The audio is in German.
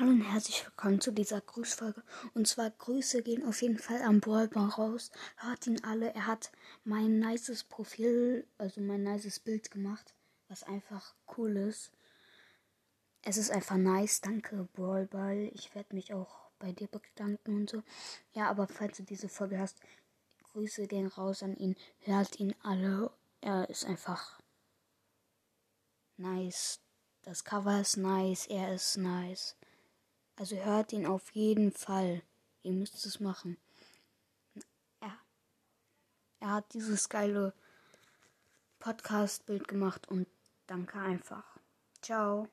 Hallo und herzlich willkommen zu dieser Grüßfolge. Und zwar Grüße gehen auf jeden Fall am Ballbar raus. Hört ihn alle. Er hat mein nices Profil, also mein nices Bild gemacht, was einfach cool ist. Es ist einfach nice. Danke, Brawlball. Ich werde mich auch bei dir bedanken und so. Ja, aber falls du diese Folge hast, Grüße gehen raus an ihn. Hört ihn alle. Er ist einfach nice. Das Cover ist nice. Er ist nice. Also hört ihn auf jeden Fall. Ihr müsst es machen. Er, er hat dieses geile Podcast-Bild gemacht und danke einfach. Ciao.